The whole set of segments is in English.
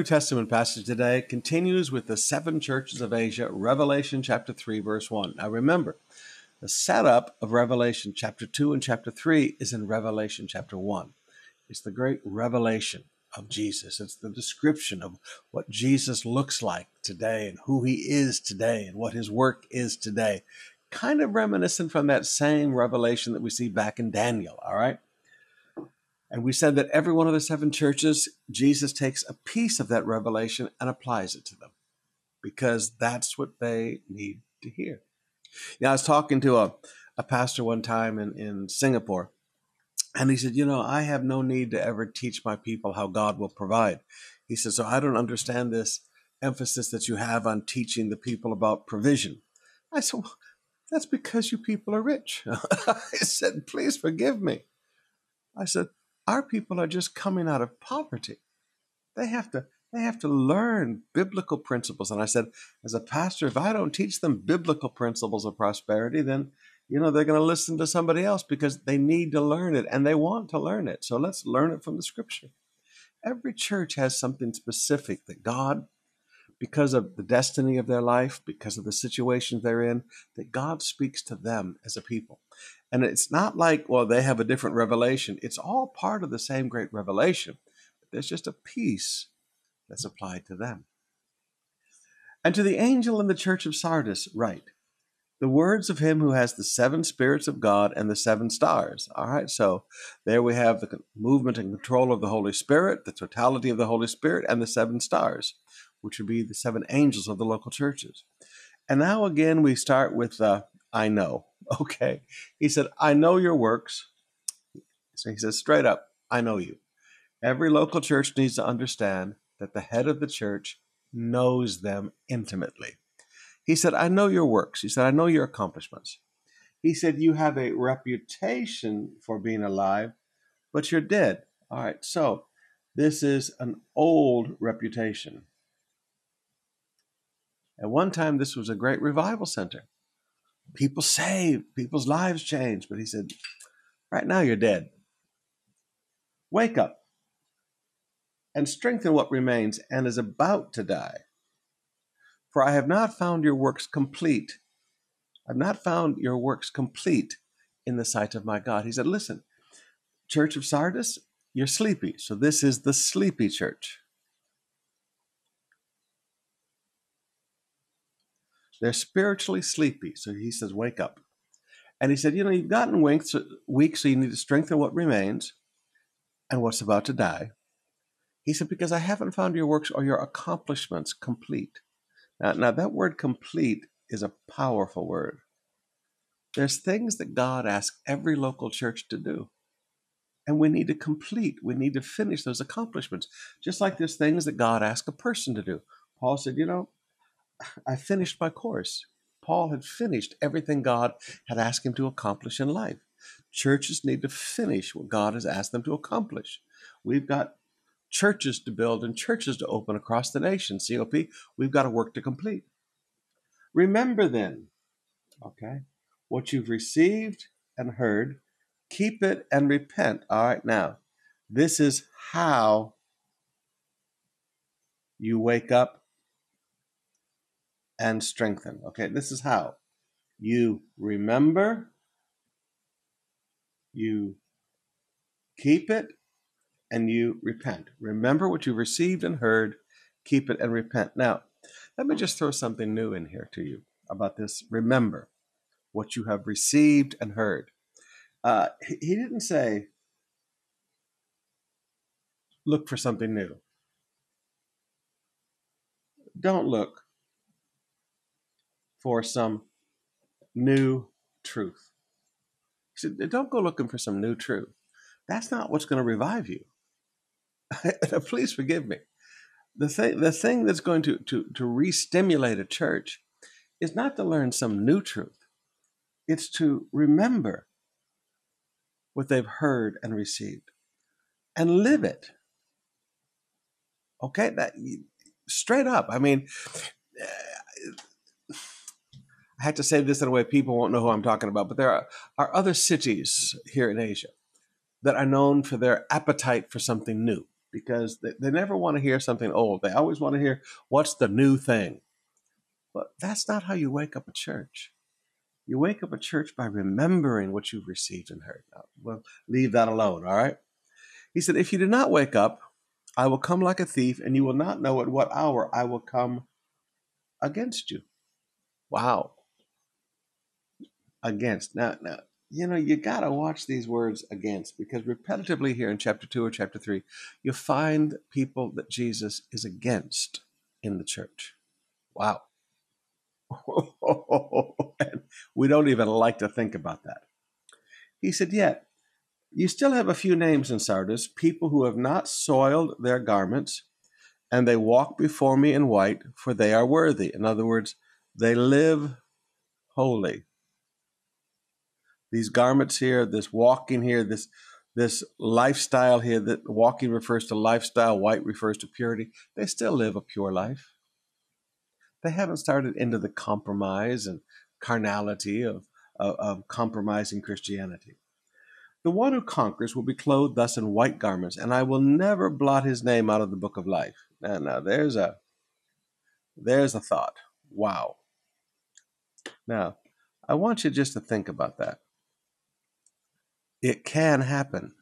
New Testament passage today continues with the seven churches of Asia, Revelation chapter 3, verse 1. Now remember, the setup of Revelation chapter 2 and chapter 3 is in Revelation chapter 1. It's the great revelation of Jesus. It's the description of what Jesus looks like today and who he is today and what his work is today. Kind of reminiscent from that same revelation that we see back in Daniel, all right? And we said that every one of the seven churches, Jesus takes a piece of that revelation and applies it to them because that's what they need to hear. Now, I was talking to a, a pastor one time in, in Singapore, and he said, You know, I have no need to ever teach my people how God will provide. He said, So I don't understand this emphasis that you have on teaching the people about provision. I said, well, That's because you people are rich. I said, Please forgive me. I said, our people are just coming out of poverty. They have to they have to learn biblical principles. And I said, as a pastor, if I don't teach them biblical principles of prosperity, then you know they're going to listen to somebody else because they need to learn it and they want to learn it. So let's learn it from the scripture. Every church has something specific that God, because of the destiny of their life, because of the situations they're in, that God speaks to them as a people. And it's not like, well, they have a different revelation. It's all part of the same great revelation. But there's just a piece that's applied to them. And to the angel in the church of Sardis, write the words of him who has the seven spirits of God and the seven stars. All right, so there we have the movement and control of the Holy Spirit, the totality of the Holy Spirit, and the seven stars, which would be the seven angels of the local churches. And now again, we start with uh, I know. Okay. He said, I know your works. So he says, straight up, I know you. Every local church needs to understand that the head of the church knows them intimately. He said, I know your works. He said, I know your accomplishments. He said, You have a reputation for being alive, but you're dead. All right, so this is an old reputation. At one time, this was a great revival center people saved, people's lives changed. But he said, right now you're dead. Wake up and strengthen what remains and is about to die. For I have not found your works complete. I've not found your works complete in the sight of my God. He said, Listen, Church of Sardis, you're sleepy. So this is the sleepy church. They're spiritually sleepy. So he says, wake up. And he said, you know, you've gotten weak, so you need to strengthen what remains and what's about to die. He said, because I haven't found your works or your accomplishments complete. Now, now that word complete is a powerful word. There's things that God asks every local church to do. And we need to complete, we need to finish those accomplishments. Just like there's things that God asks a person to do. Paul said, you know, I finished my course. Paul had finished everything God had asked him to accomplish in life. Churches need to finish what God has asked them to accomplish. We've got churches to build and churches to open across the nation. COP, we've got a work to complete. Remember then, okay, what you've received and heard, keep it and repent. All right, now, this is how you wake up and strengthen. Okay, this is how you remember, you keep it, and you repent. Remember what you received and heard, keep it and repent. Now, let me just throw something new in here to you about this. Remember what you have received and heard. Uh, he didn't say, look for something new. Don't look for some new truth. Don't go looking for some new truth. That's not what's going to revive you. Please forgive me. The thing, the thing that's going to, to, to re stimulate a church is not to learn some new truth, it's to remember what they've heard and received and live it. Okay, that straight up. I mean, I had to say this in a way people won't know who I'm talking about, but there are, are other cities here in Asia that are known for their appetite for something new. because they, they never want to hear something old. They always want to hear what's the new thing. But that's not how you wake up a church. You wake up a church by remembering what you've received and heard. Now, well, leave that alone, all right? He said, If you do not wake up, I will come like a thief, and you will not know at what hour I will come against you. Wow. Against. Now, now you know, you got to watch these words against because repetitively here in chapter 2 or chapter 3, you find people that Jesus is against in the church. Wow. we don't even like to think about that. He said, Yet, you still have a few names in Sardis, people who have not soiled their garments, and they walk before me in white, for they are worthy. In other words, they live holy. These garments here, this walking here, this this lifestyle here that walking refers to lifestyle, white refers to purity. They still live a pure life. They haven't started into the compromise and carnality of, of, of compromising Christianity. The one who conquers will be clothed thus in white garments, and I will never blot his name out of the book of life. Now, now there's a there's a thought. Wow. Now, I want you just to think about that. It can happen.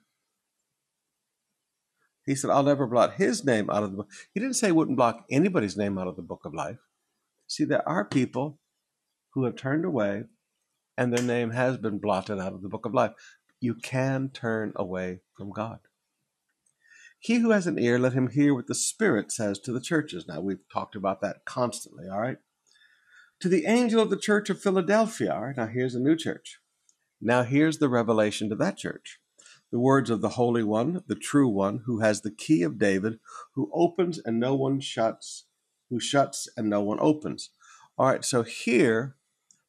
He said, I'll never blot his name out of the book. He didn't say he wouldn't block anybody's name out of the book of life. See, there are people who have turned away and their name has been blotted out of the book of life. You can turn away from God. He who has an ear, let him hear what the Spirit says to the churches. Now, we've talked about that constantly, all right? To the angel of the church of Philadelphia, all right, now here's a new church. Now, here's the revelation to that church. The words of the Holy One, the true One, who has the key of David, who opens and no one shuts, who shuts and no one opens. All right, so here,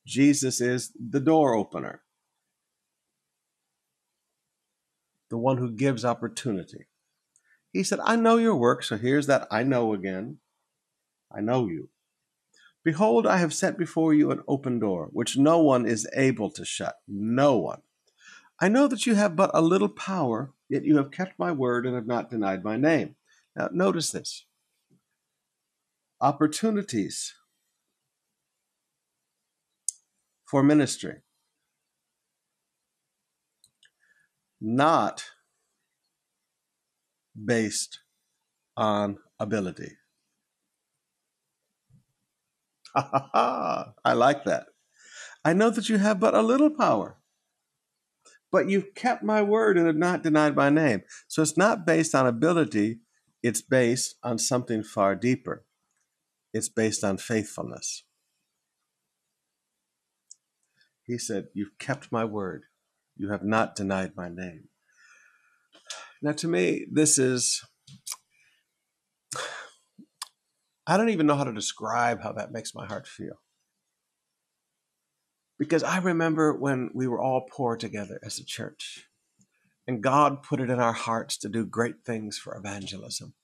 Jesus is the door opener, the one who gives opportunity. He said, I know your work. So here's that I know again. I know you. Behold, I have set before you an open door, which no one is able to shut. No one. I know that you have but a little power, yet you have kept my word and have not denied my name. Now, notice this opportunities for ministry, not based on ability. I like that. I know that you have but a little power, but you've kept my word and have not denied my name. So it's not based on ability, it's based on something far deeper. It's based on faithfulness. He said, You've kept my word. You have not denied my name. Now, to me, this is, I don't even know how to describe how that makes my heart feel. Because I remember when we were all poor together as a church, and God put it in our hearts to do great things for evangelism.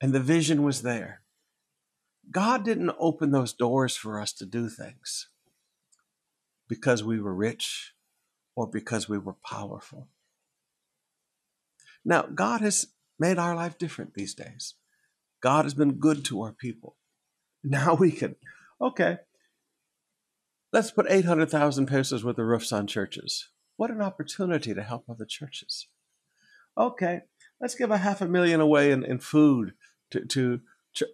And the vision was there. God didn't open those doors for us to do things because we were rich or because we were powerful. Now, God has made our life different these days. God has been good to our people. Now we can, okay, let's put 800,000 pesos worth of roofs on churches. What an opportunity to help other churches. Okay, let's give a half a million away in, in food to, to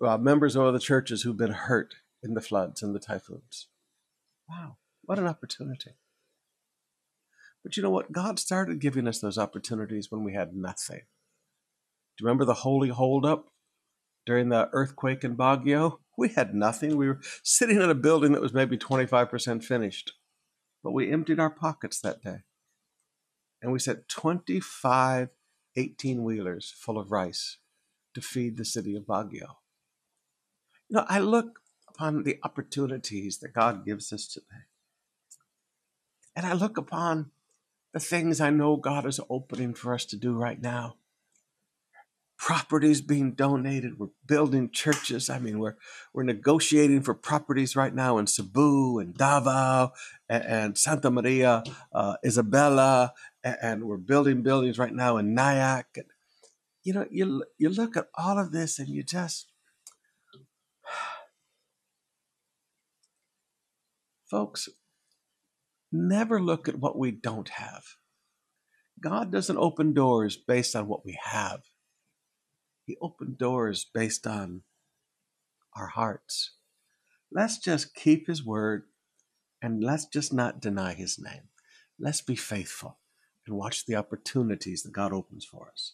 uh, members of other churches who've been hurt in the floods and the typhoons. Wow, what an opportunity. But you know what? God started giving us those opportunities when we had nothing. Do you remember the holy holdup during the earthquake in Baguio? We had nothing. We were sitting in a building that was maybe 25% finished. But we emptied our pockets that day. And we sent 25 18 wheelers full of rice to feed the city of Baguio. You know, I look upon the opportunities that God gives us today. And I look upon the things I know God is opening for us to do right now. Properties being donated. We're building churches. I mean, we're we're negotiating for properties right now in Cebu and Davao and, and Santa Maria, uh, Isabela, and, and, we're building buildings right now in Nyack. you know, you you look at all of this and you just, folks, never look at what we don't have. God doesn't open doors based on what we have. He opened doors based on our hearts. Let's just keep His word and let's just not deny His name. Let's be faithful and watch the opportunities that God opens for us.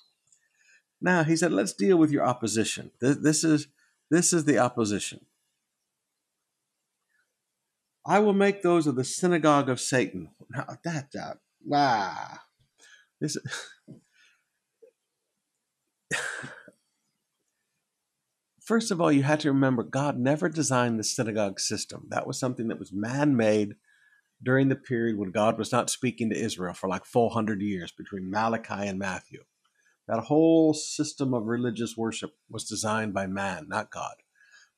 Now, he said, let's deal with your opposition. This, is, this is the opposition. I will make those of the synagogue of Satan. Now, that, that, wow. This, First of all, you had to remember God never designed the synagogue system. That was something that was man made during the period when God was not speaking to Israel for like 400 years between Malachi and Matthew. That whole system of religious worship was designed by man, not God.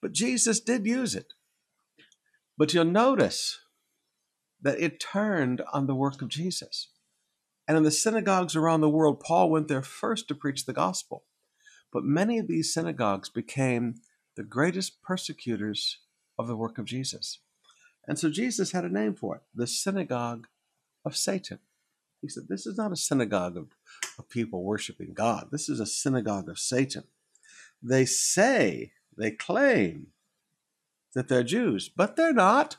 But Jesus did use it. But you'll notice that it turned on the work of Jesus. And in the synagogues around the world, Paul went there first to preach the gospel. But many of these synagogues became the greatest persecutors of the work of Jesus. And so Jesus had a name for it the synagogue of Satan. He said, This is not a synagogue of, of people worshiping God. This is a synagogue of Satan. They say, they claim that they're Jews, but they're not.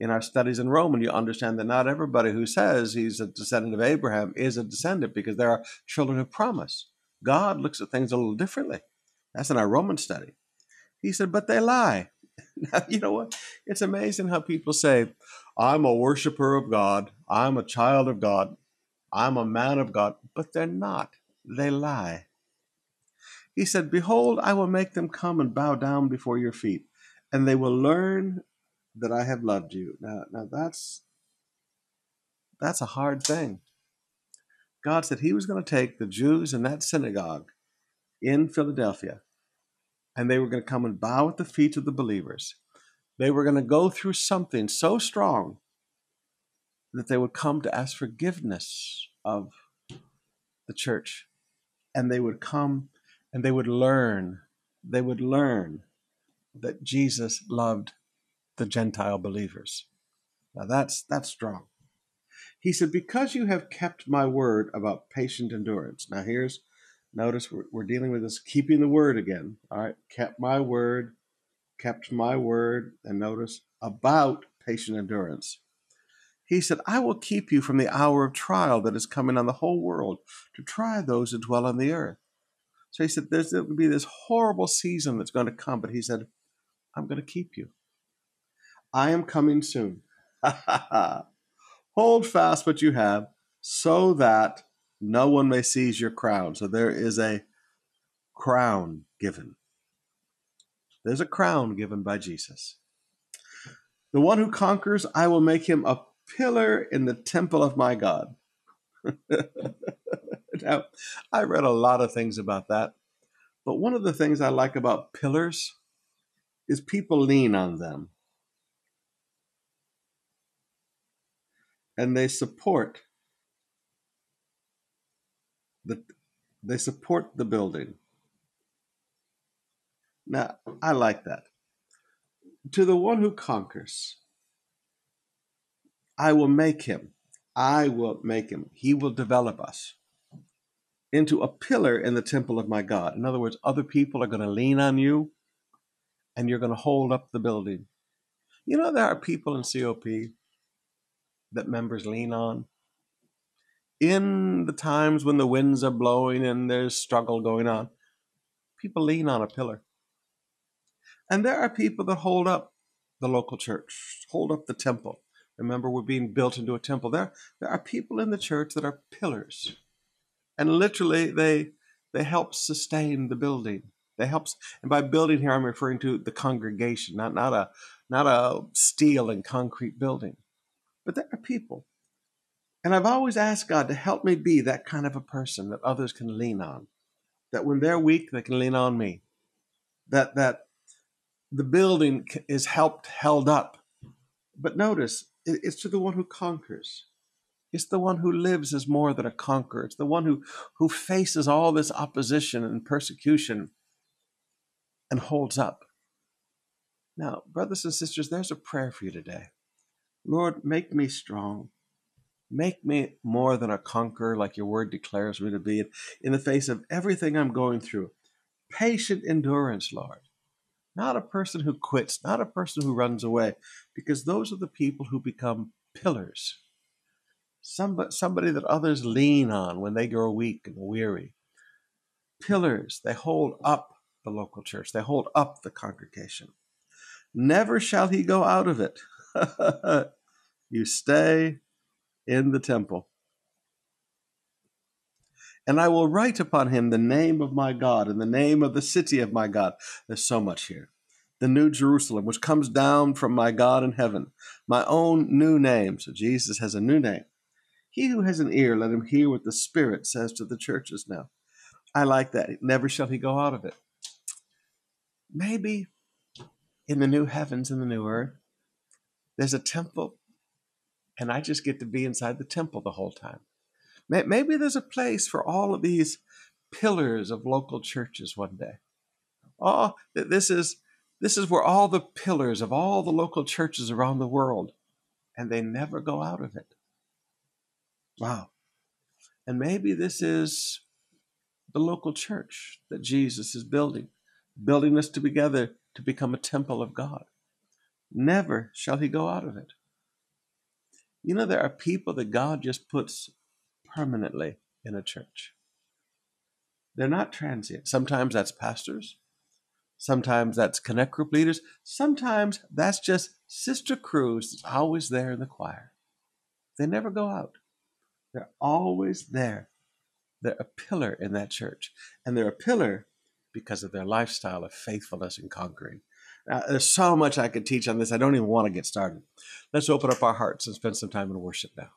In our studies in Roman, you understand that not everybody who says he's a descendant of Abraham is a descendant because there are children of promise. God looks at things a little differently. That's in our Roman study. He said, but they lie. Now, you know what? It's amazing how people say, I'm a worshiper of God. I'm a child of God. I'm a man of God. But they're not. They lie. He said, Behold, I will make them come and bow down before your feet, and they will learn that I have loved you. Now, now that's that's a hard thing. God said he was going to take the Jews in that synagogue in Philadelphia, and they were going to come and bow at the feet of the believers. They were going to go through something so strong that they would come to ask forgiveness of the church. And they would come and they would learn, they would learn that Jesus loved the Gentile believers. Now that's that's strong. He said, Because you have kept my word about patient endurance. Now here's notice we're, we're dealing with this keeping the word again. All right, kept my word kept my word, and notice about patient endurance. He said, I will keep you from the hour of trial that is coming on the whole world to try those who dwell on the earth. So he said, There's going to be this horrible season that's going to come, but he said, I'm going to keep you. I am coming soon. Hold fast what you have so that no one may seize your crown. So there is a crown given. There's a crown given by Jesus. The one who conquers, I will make him a pillar in the temple of my God. now, I read a lot of things about that, but one of the things I like about pillars is people lean on them. And they support the they support the building. Now, I like that. To the one who conquers, I will make him. I will make him. He will develop us into a pillar in the temple of my God. In other words, other people are going to lean on you and you're going to hold up the building. You know, there are people in COP that members lean on. In the times when the winds are blowing and there's struggle going on, people lean on a pillar. And there are people that hold up the local church, hold up the temple. Remember, we're being built into a temple. There, there are people in the church that are pillars. And literally, they, they help sustain the building. They help, and by building here, I'm referring to the congregation, not, not, a, not a steel and concrete building. But there are people. And I've always asked God to help me be that kind of a person that others can lean on. That when they're weak, they can lean on me. That, that the building is helped held up. But notice, it's to the one who conquers. It's the one who lives as more than a conqueror. It's the one who, who faces all this opposition and persecution and holds up. Now, brothers and sisters, there's a prayer for you today. Lord, make me strong. Make me more than a conqueror, like your word declares me to be, in the face of everything I'm going through. Patient endurance, Lord. Not a person who quits, not a person who runs away, because those are the people who become pillars somebody, that others lean on when they grow weak and weary. Pillars, they hold up the local church, they hold up the congregation. Never shall he go out of it. you stay in the temple. And I will write upon him the name of my God and the name of the city of my God. There's so much here. The new Jerusalem, which comes down from my God in heaven, my own new name. So Jesus has a new name he who has an ear, let him hear what the Spirit says to the churches now. I like that. Never shall he go out of it. Maybe in the new heavens and the new earth, there's a temple, and I just get to be inside the temple the whole time. Maybe there's a place for all of these pillars of local churches one day. Oh, this is this is where all the pillars of all the local churches around the world, and they never go out of it. Wow. And maybe this is the local church that Jesus is building, building us together to become a temple of God. Never shall he go out of it. You know, there are people that God just puts permanently in a church. They're not transient. Sometimes that's pastors. Sometimes that's connect group leaders. Sometimes that's just Sister Cruz that's always there in the choir. They never go out. They're always there. They're a pillar in that church. And they're a pillar because of their lifestyle of faithfulness and conquering. Now, there's so much I could teach on this. I don't even want to get started. Let's open up our hearts and spend some time in worship now.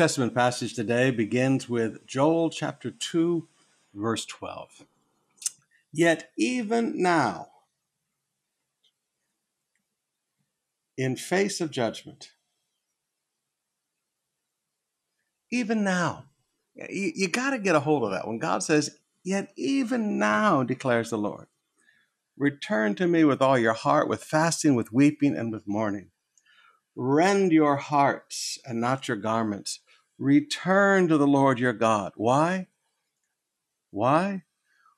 Testament passage today begins with Joel chapter 2, verse 12. Yet even now, in face of judgment, even now, you, you got to get a hold of that. When God says, Yet even now, declares the Lord, return to me with all your heart, with fasting, with weeping, and with mourning. Rend your hearts and not your garments. Return to the Lord your God. Why? Why?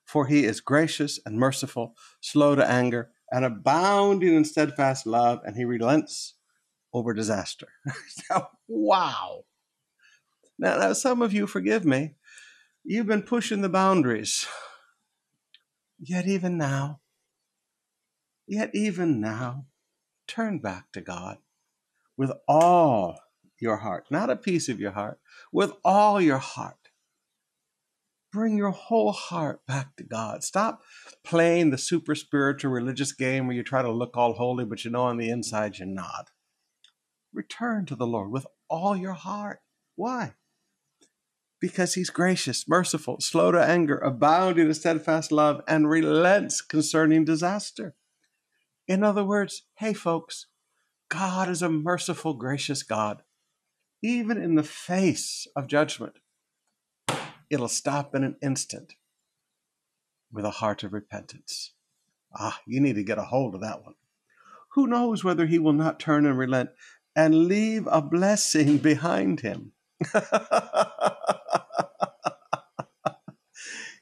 For he is gracious and merciful, slow to anger, and abounding in steadfast love, and he relents over disaster. wow. Now, now, some of you, forgive me, you've been pushing the boundaries. Yet, even now, yet, even now, turn back to God with all your heart, not a piece of your heart, with all your heart. Bring your whole heart back to God. Stop playing the super spiritual religious game where you try to look all holy, but you know on the inside you're not. Return to the Lord with all your heart. Why? Because he's gracious, merciful, slow to anger, abounding in steadfast love, and relents concerning disaster. In other words, hey, folks, God is a merciful, gracious God. Even in the face of judgment, it'll stop in an instant with a heart of repentance. Ah, you need to get a hold of that one. Who knows whether he will not turn and relent and leave a blessing behind him?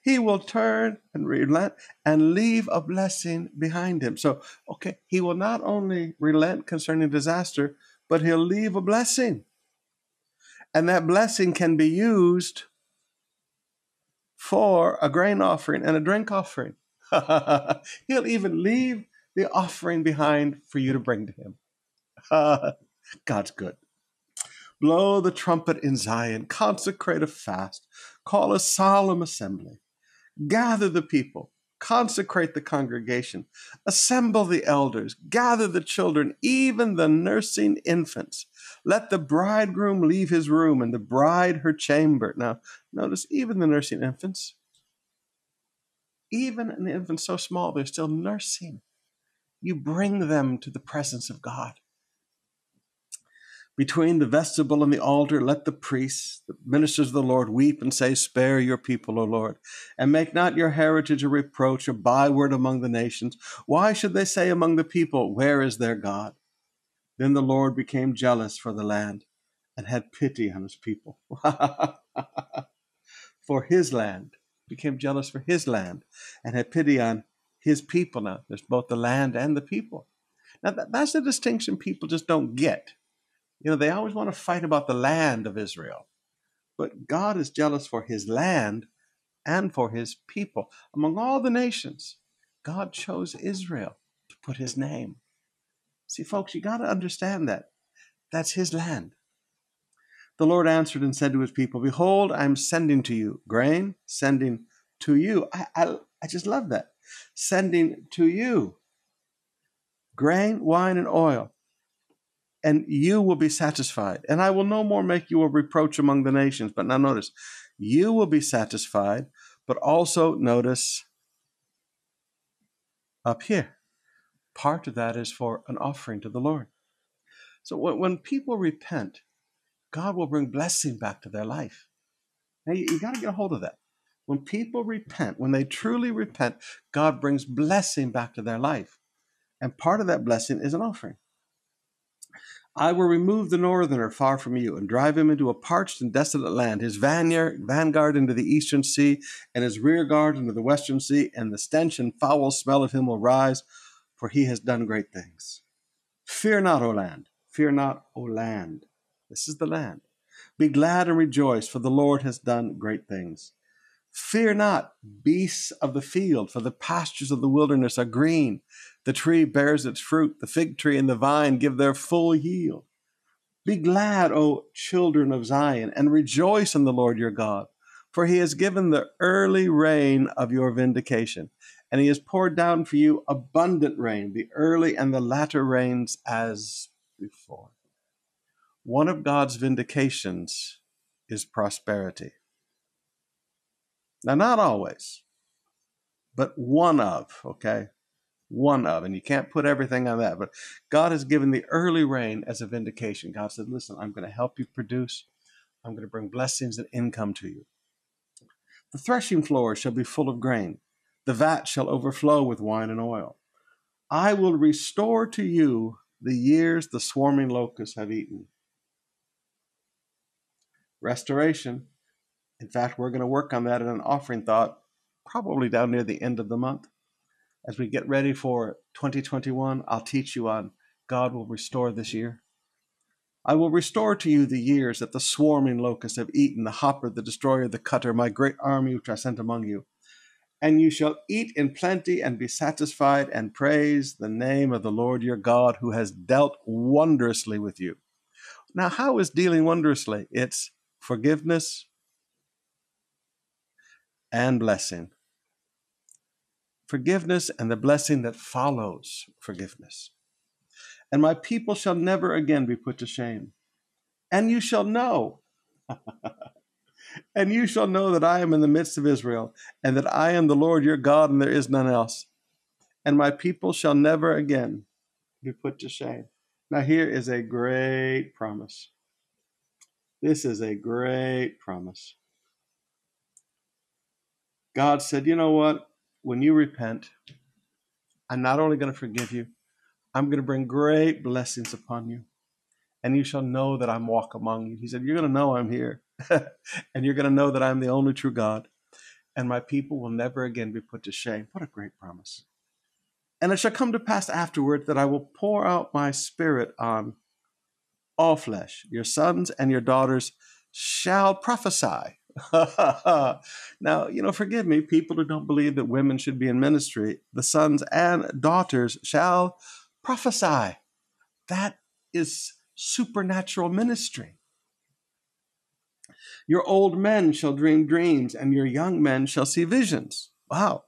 he will turn and relent and leave a blessing behind him. So, okay, he will not only relent concerning disaster, but he'll leave a blessing. And that blessing can be used for a grain offering and a drink offering. he'll even leave the offering behind for you to bring to him. God's good. Blow the trumpet in Zion, consecrate a fast, call a solemn assembly gather the people, consecrate the congregation, assemble the elders, gather the children, even the nursing infants. Let the bridegroom leave his room and the bride her chamber. Now, notice even the nursing infants, even an infant so small, they're still nursing. You bring them to the presence of God. Between the vestibule and the altar, let the priests, the ministers of the Lord, weep and say, Spare your people, O Lord, and make not your heritage a reproach, a byword among the nations. Why should they say among the people, Where is their God? Then the Lord became jealous for the land and had pity on his people. for his land, became jealous for his land and had pity on his people. Now, there's both the land and the people. Now, that's a distinction people just don't get. You know, they always want to fight about the land of Israel. But God is jealous for his land and for his people. Among all the nations, God chose Israel to put his name. See, folks, you got to understand that. That's his land. The Lord answered and said to his people, Behold, I am sending to you grain, sending to you. I, I, I just love that. Sending to you grain, wine, and oil and you will be satisfied. And I will no more make you a reproach among the nations. But now notice, you will be satisfied, but also notice up here, part of that is for an offering to the Lord. So when, people repent, God will bring blessing back to their life. Now you, you got to get a hold of that. When people repent, when they truly repent, God brings blessing back to their life. And part of that blessing is an offering. I will remove the northerner far from you, and drive him into a parched and desolate land, his vanguard into the eastern sea, and his rear guard into the western sea, and the stench and foul smell of him will rise, for he has done great things. Fear not, O land, fear not, O land. This is the land. Be glad and rejoice, for the Lord has done great things. Fear not, beasts of the field, for the pastures of the wilderness are green. The tree bears its fruit, the fig tree and the vine give their full yield. Be glad, O children of Zion, and rejoice in the Lord your God, for he has given the early rain of your vindication, and he has poured down for you abundant rain, the early and the latter rains as before. One of God's vindications is prosperity. Now, not always, but one of, okay? One of. And you can't put everything on that, but God has given the early rain as a vindication. God said, Listen, I'm going to help you produce, I'm going to bring blessings and income to you. The threshing floor shall be full of grain, the vat shall overflow with wine and oil. I will restore to you the years the swarming locusts have eaten. Restoration. In fact, we're going to work on that in an offering thought, probably down near the end of the month. As we get ready for 2021, I'll teach you on God will restore this year. I will restore to you the years that the swarming locusts have eaten, the hopper, the destroyer, the cutter, my great army which I sent among you. And you shall eat in plenty and be satisfied and praise the name of the Lord your God who has dealt wondrously with you. Now, how is dealing wondrously? It's forgiveness and blessing. Forgiveness and the blessing that follows forgiveness and my people shall never again be put to shame. And you shall know, and you shall know that I am in the midst of Israel, and that I am the Lord your God, and there is none else. And my people shall never again be put to shame. Now, here is a great promise. This is a great promise. God said, You know what? When you repent, I'm not only going to forgive you, I'm going to bring great blessings upon you, and you shall know that I'm walk among you. He said, You're going to know I'm here, and you're going to know that I'm the only true God, and my people will never again be put to shame. What a great promise. And it shall come to pass afterward that I will pour out my spirit on all flesh. Your sons and your daughters shall prophesy. now, you know, forgive me, people who don't believe that women should be in ministry, the sons and daughters shall prophesy. That is supernatural ministry. Your old men shall dream dreams, and your young men shall see visions. Wow.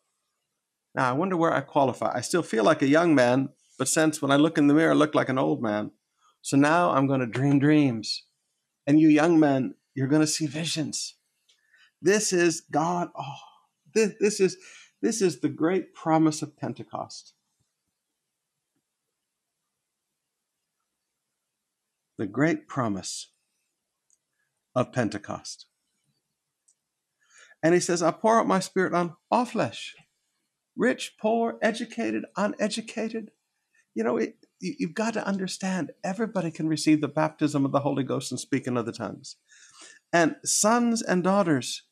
Now, I wonder where I qualify. I still feel like a young man, but since when I look in the mirror, I look like an old man. So now I'm going to dream dreams. And you young men, you're going to see visions. This is God. Oh, this, this is this is the great promise of Pentecost. the great promise of Pentecost. And he says, I pour out my spirit on all flesh, rich, poor, educated, uneducated. You know, it, you've got to understand everybody can receive the baptism of the Holy Ghost and speak in other tongues. And sons and daughters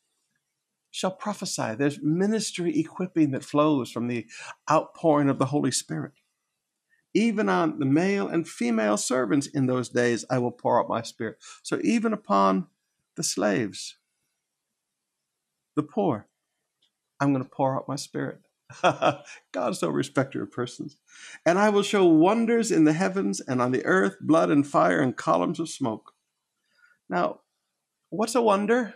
shall prophesy. There's ministry equipping that flows from the outpouring of the Holy Spirit. Even on the male and female servants in those days, I will pour out my spirit. So even upon the slaves, the poor, I'm going to pour out my spirit. God's no respecter of persons. And I will show wonders in the heavens and on the earth, blood and fire and columns of smoke. Now, what's a wonder?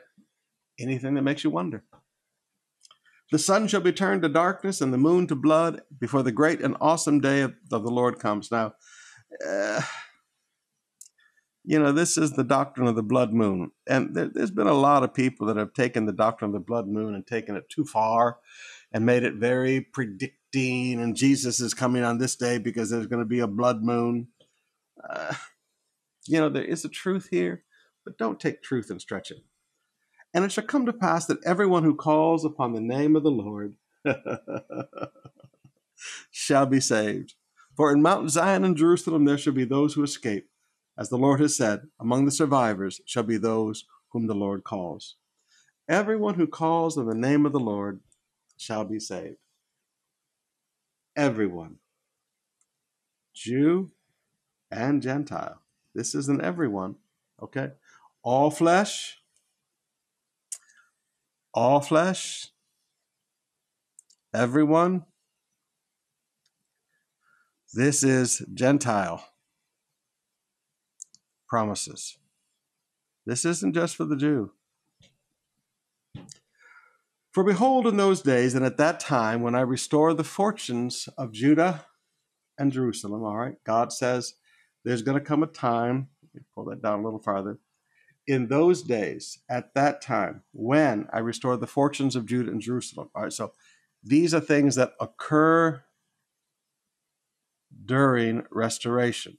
Anything that makes you wonder. The sun shall be turned to darkness and the moon to blood before the great and awesome day of, of the Lord comes. Now, uh, you know, this is the doctrine of the blood moon. And there, has been a lot of people that have taken the doctrine of the blood moon and taken it too far and made it very predicting. And Jesus is coming on this day because there's going to be a blood moon. Uh, you know, there is a truth here, but don't take truth and stretch it. And it shall come to pass that everyone who calls upon the name of the Lord shall be saved. For in Mount Zion and Jerusalem there shall be those who escape. As the Lord has said, among the survivors shall be those whom the Lord calls. Everyone who calls on the name of the Lord shall be saved. Everyone, Jew and Gentile. This isn't everyone, okay? All flesh, all flesh, everyone. This is Gentile promises. This isn't just for the Jew. For behold, in those days and at that time, when I restore the fortunes of Judah and Jerusalem, all right, God says there's going to come a time, pull that down a little farther, in those days, at that time, when I restore the fortunes of Judah and Jerusalem. All right, so these are things that occur during restoration.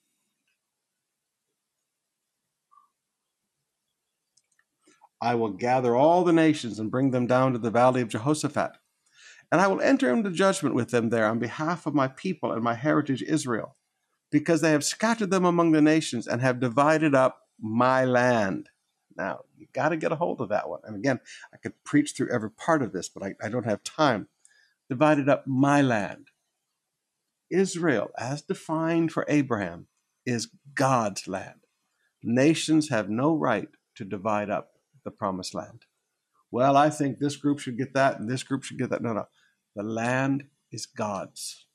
I will gather all the nations and bring them down to the valley of Jehoshaphat. And I will enter into judgment with them there on behalf of my people and my heritage Israel, because they have scattered them among the nations and have divided up my land. Now, you got to get a hold of that one. And again, I could preach through every part of this, but I, I don't have time. Divided up my land. Israel, as defined for Abraham, is God's land. Nations have no right to divide up the promised land. Well, I think this group should get that and this group should get that. No, no. The land is God's.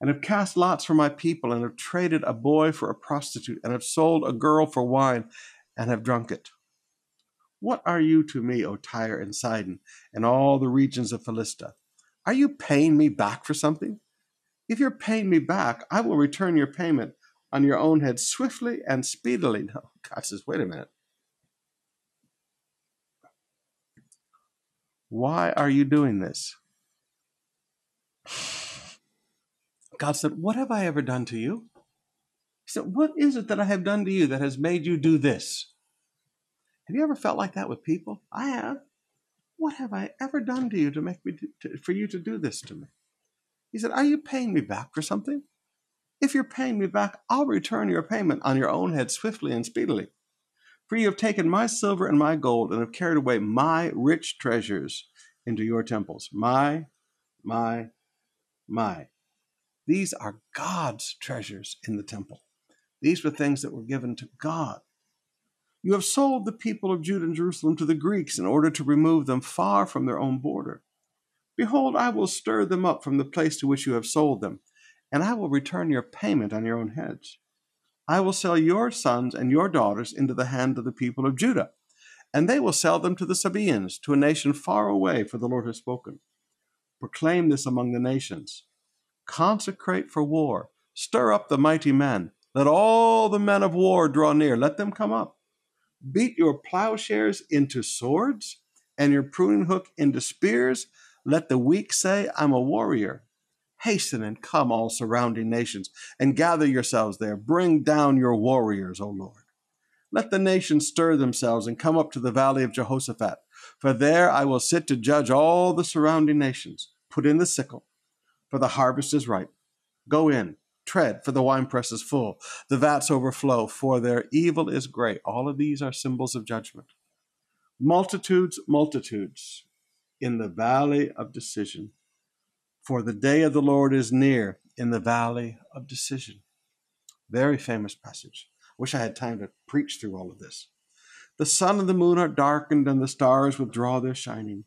And have cast lots for my people and have traded a boy for a prostitute and have sold a girl for wine and have drunk it. What are you to me, O Tyre and Sidon, and all the regions of Philistia? Are you paying me back for something? If you're paying me back, I will return your payment on your own head swiftly and speedily. No, God says, wait a minute. Why are you doing this? God said, What have I ever done to you? He said, What is it that I have done to you that has made you do this? Have you ever felt like that with people? I have. What have I ever done to you to make me to, for you to do this to me? He said, Are you paying me back for something? If you're paying me back, I'll return your payment on your own head swiftly and speedily. For you have taken my silver and my gold and have carried away my rich treasures into your temples. My, my, my. These are God's treasures in the temple. These were things that were given to God. You have sold the people of Judah and Jerusalem to the Greeks in order to remove them far from their own border. Behold, I will stir them up from the place to which you have sold them, and I will return your payment on your own heads. I will sell your sons and your daughters into the hand of the people of Judah, and they will sell them to the Sabaeans, to a nation far away, for the Lord has spoken. Proclaim this among the nations. Consecrate for war. Stir up the mighty men. Let all the men of war draw near. Let them come up. Beat your plowshares into swords and your pruning hook into spears. Let the weak say, I'm a warrior. Hasten and come, all surrounding nations, and gather yourselves there. Bring down your warriors, O Lord. Let the nations stir themselves and come up to the valley of Jehoshaphat, for there I will sit to judge all the surrounding nations. Put in the sickle, for the harvest is ripe. Go in, tread, for the winepress is full. The vats overflow, for their evil is great. All of these are symbols of judgment. Multitudes, multitudes in the valley of decision for the day of the Lord is near in the valley of decision. Very famous passage. Wish I had time to preach through all of this. The sun and the moon are darkened, and the stars withdraw their shining.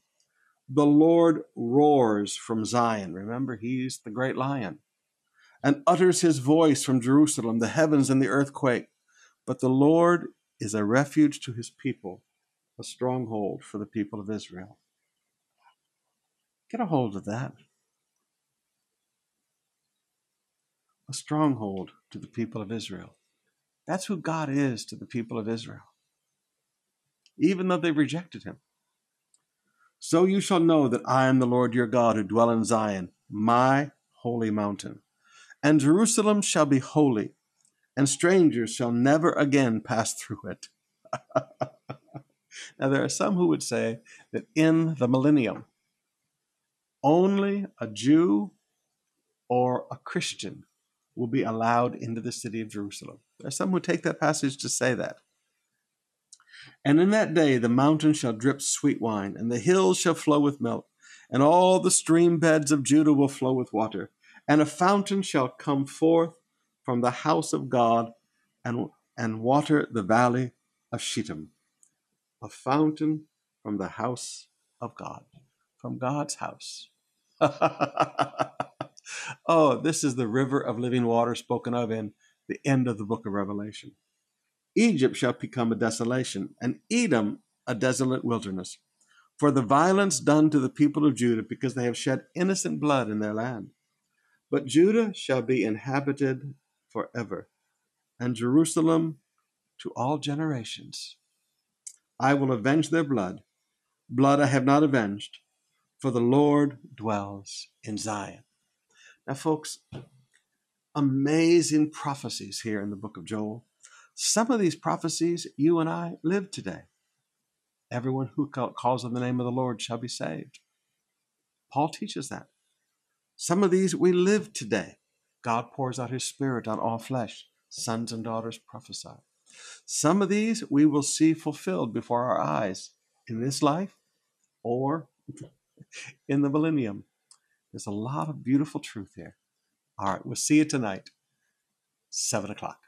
The Lord roars from Zion. Remember, he's the great lion, and utters his voice from Jerusalem. The heavens and the earth quake. But the Lord is a refuge to his people, a stronghold for the people of Israel. Get a hold of that. a stronghold to the people of Israel. That's who God is to the people of Israel, even though they rejected him. So you shall know that I am the Lord your God who dwell in Zion, my holy mountain. And Jerusalem shall be holy, and strangers shall never again pass through it. now, there are some who would say that in the millennium, only a Jew or a Christian will be allowed into the city of Jerusalem. There are some who take that passage to say that. And in that day the mountains shall drip sweet wine, and the hills shall flow with milk, and all the stream beds of Judah will flow with water. And a fountain shall come forth from the house of God and, and water the valley of Shittim. A fountain from the house of God, from God's house. oh, this is the river of living water spoken of in the end of the book of Revelation. Egypt shall become a desolation, and Edom a desolate wilderness, for the violence done to the people of Judah, because they have shed innocent blood in their land. But Judah shall be inhabited forever, and Jerusalem to all generations. I will avenge their blood, blood I have not avenged, for the Lord dwells in Zion. Now, folks, amazing prophecies here in the book of Joel. Some of these prophecies you and I live today. Everyone who calls on the name of the Lord shall be saved. Paul teaches that. Some of these we live today. God pours out his spirit on all flesh. Sons and daughters prophesy. Some of these we will see fulfilled before our eyes in this life or in the millennium. There's a lot of beautiful truth here. All right, we'll see you tonight, 7 o'clock.